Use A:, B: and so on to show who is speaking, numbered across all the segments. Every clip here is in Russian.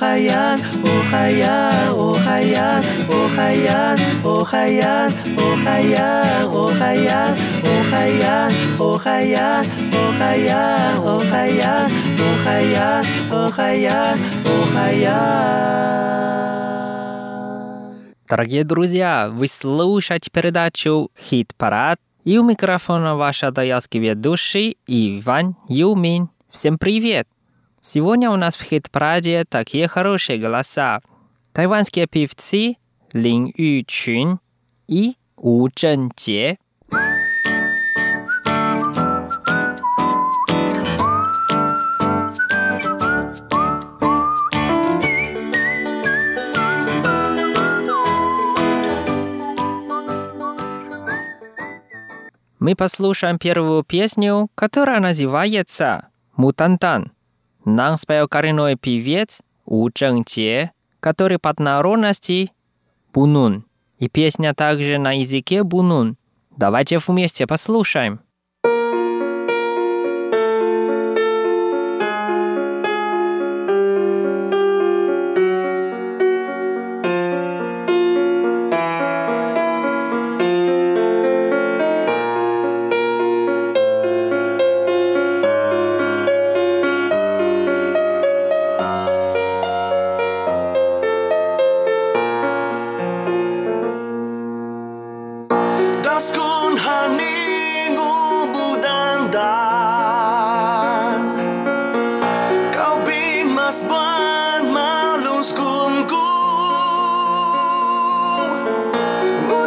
A: Ohayan, Ohayan, Ohayan, Ohayan, Ohayan, Ohayan, Ohayan, Ohayan, Ohayan, Ohayan, Ohayan, Ohayan, Ohayan, Ohayan.
B: Дорогие друзья, вы слушаете передачу «Хит-парад» и у микрофона ваш адаялский ведущий Иван Юмин. Всем привет! Сегодня у нас в хит-параде такие хорошие голоса. Тайванские певцы Лин Ючун и У Чжэньjie. Мы послушаем первую песню, которая называется «Мутантан». Нам спел коренной певец У Чжэньjie, который под народности Бунун. И песня также на языке Бунун. Давайте вместе послушаем.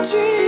A: Jesus.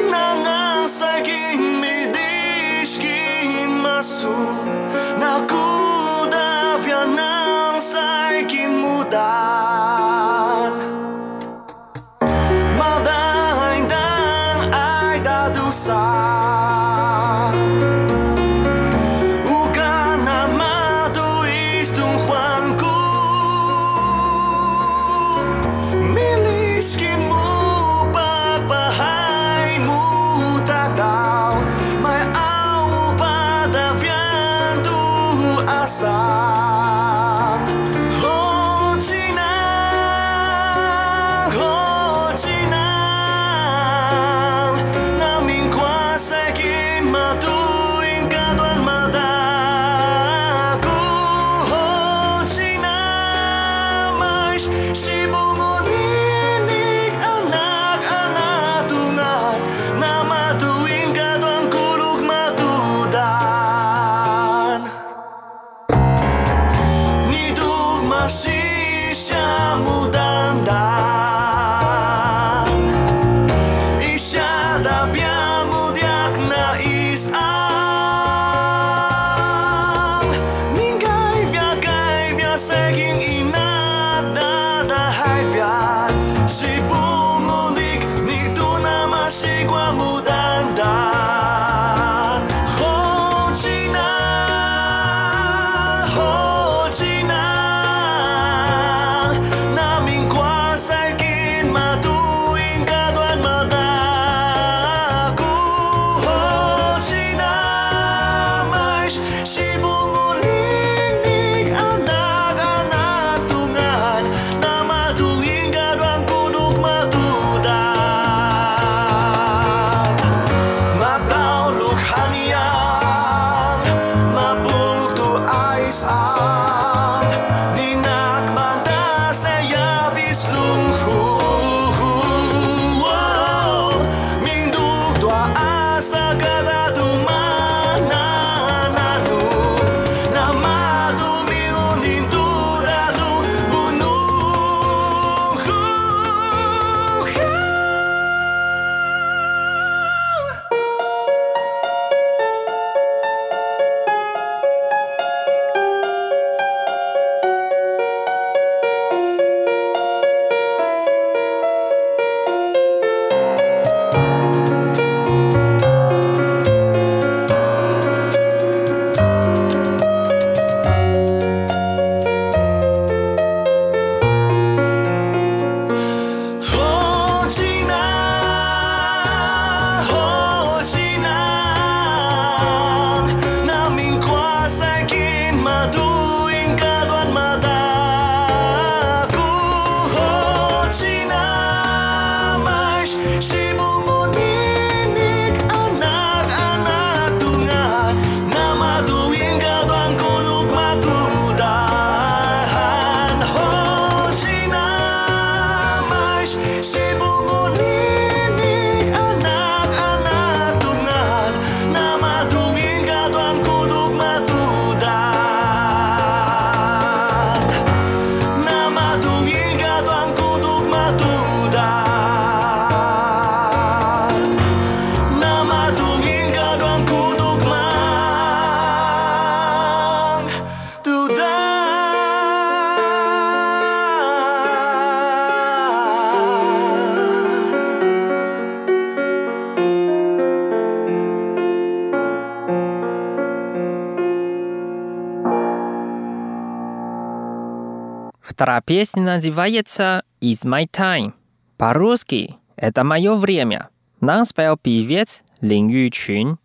A: Песня называется «It's my time». По-русски «Это мое время». Нам спел певец Лин Ючунь.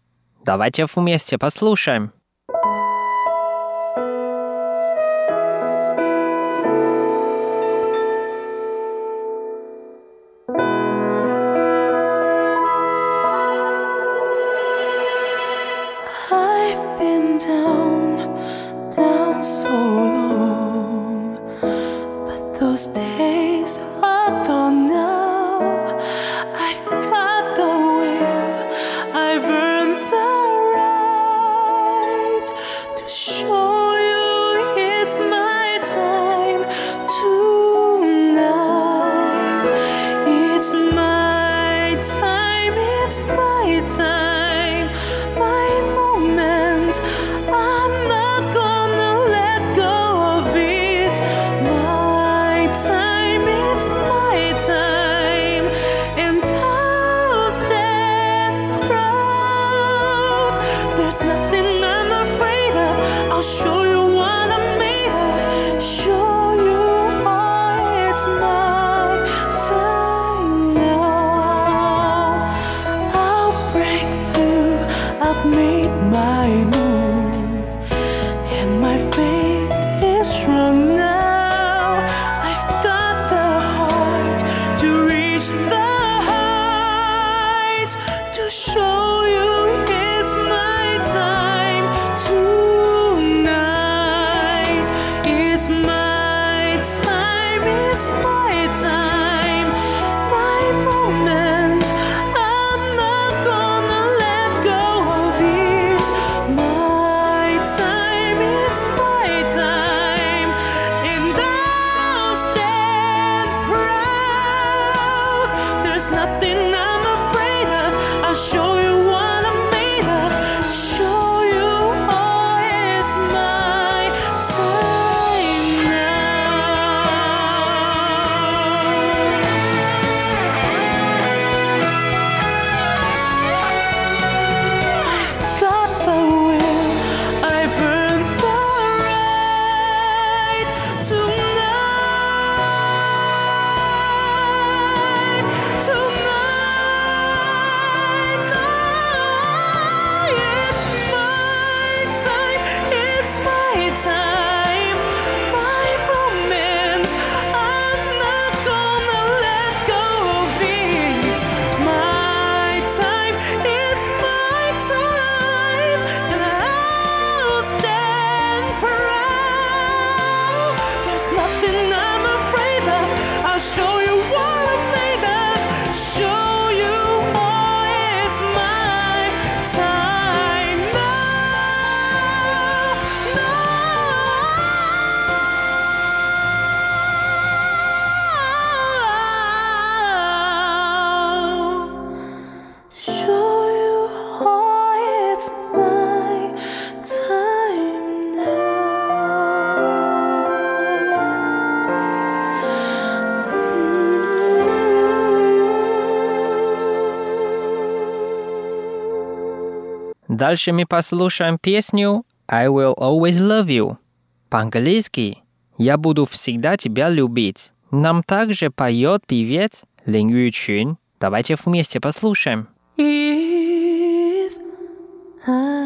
A: Давайте вместе послушаем. Дальше мы послушаем песню «I will always love you». По-английски «Я буду всегда тебя любить». Нам также поет певец Лин Ю Чун. Давайте вместе послушаем.
C: If I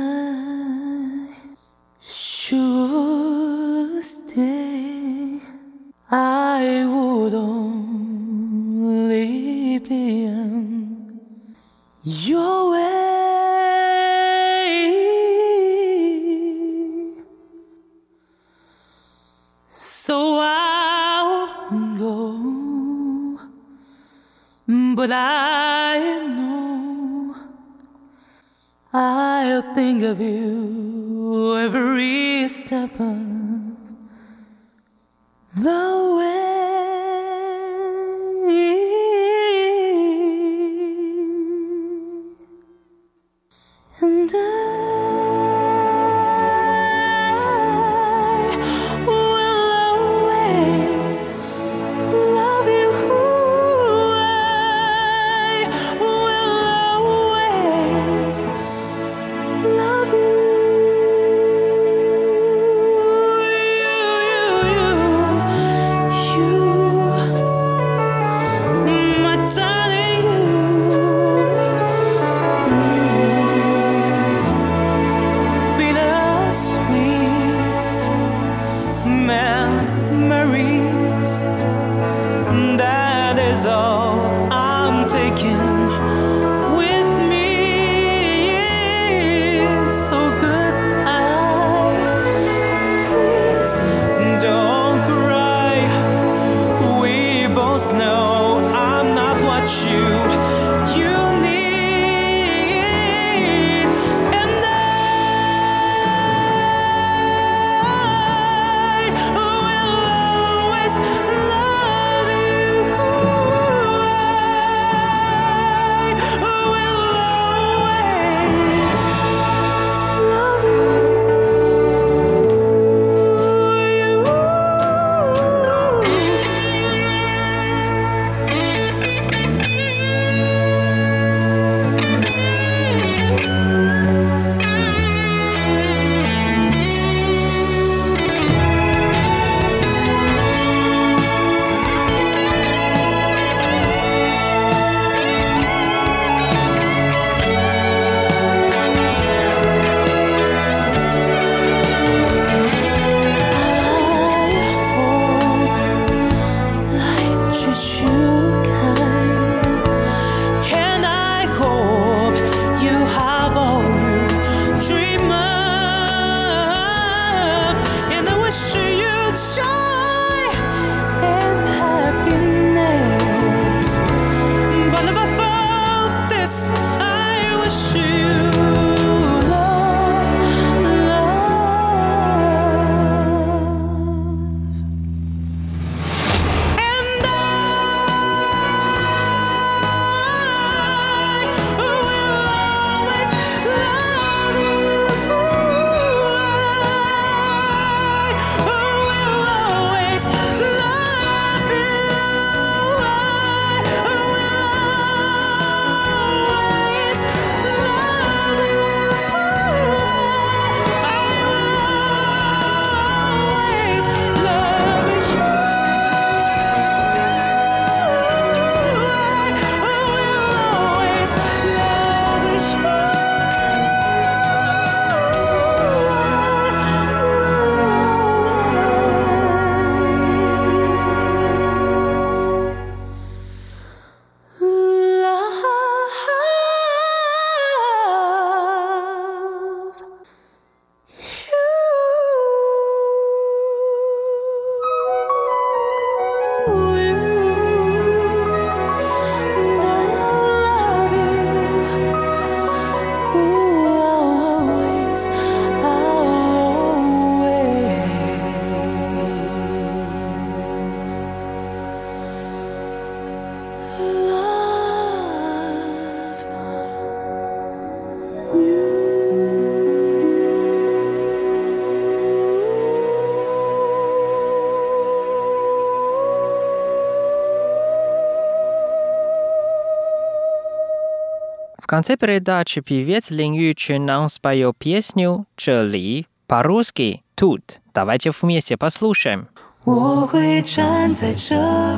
B: конце передачи певец Лин Ючин нам споет песню «这里» по-русски «тут». Давайте вместе послушаем.
A: 我会站在这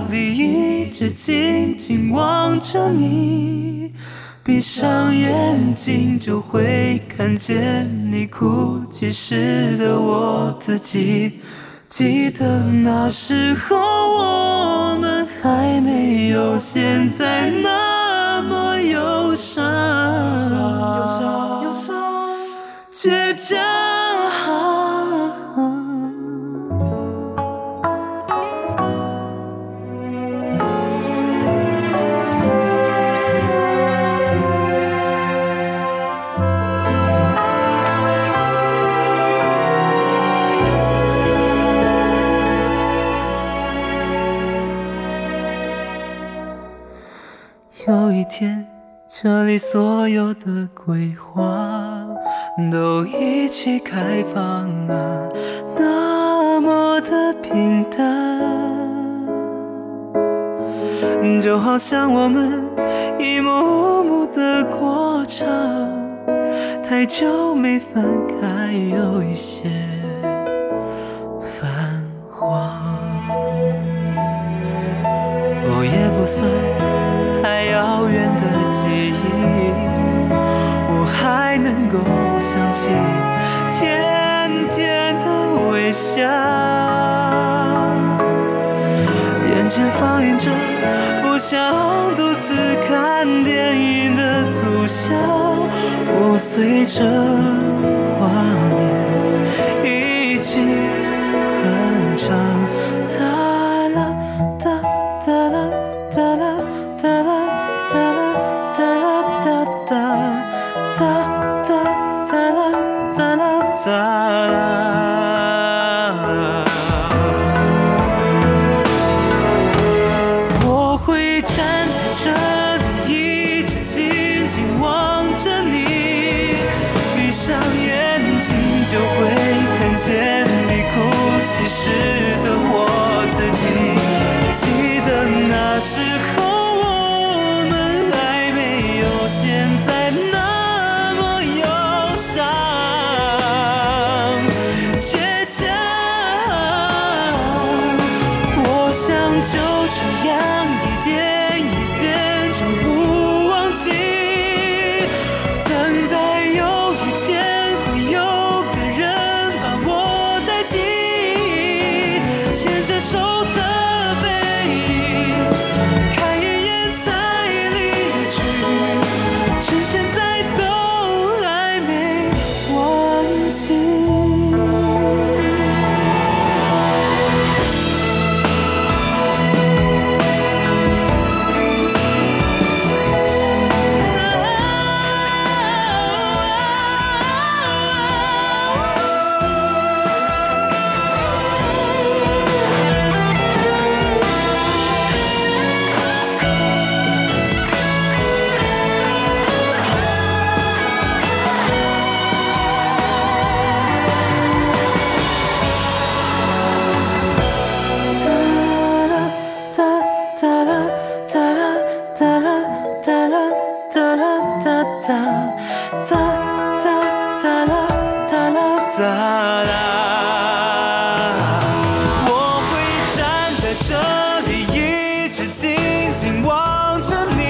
A: 里，一直静静望着你。闭上眼睛就会看见你哭泣时的我自己。记得那时候我们还没有现在那么忧 伤，忧伤，倔强。有一天，这里所有的桂花都一起开放啊，那么的平淡，就好像我们一幕幕的过场，太久没翻开，有一些泛黄。哦，也不算想起甜甜的微笑，眼前放映着不想独自看电影的图像，我随着画面一起哼唱。紧望着你。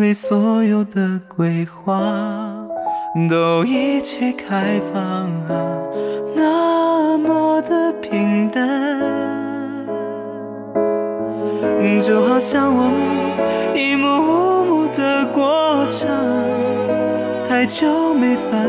A: 为所有的桂花都一起开放啊，那么的的平淡，就好像我们一幕幕的过场，太久没翻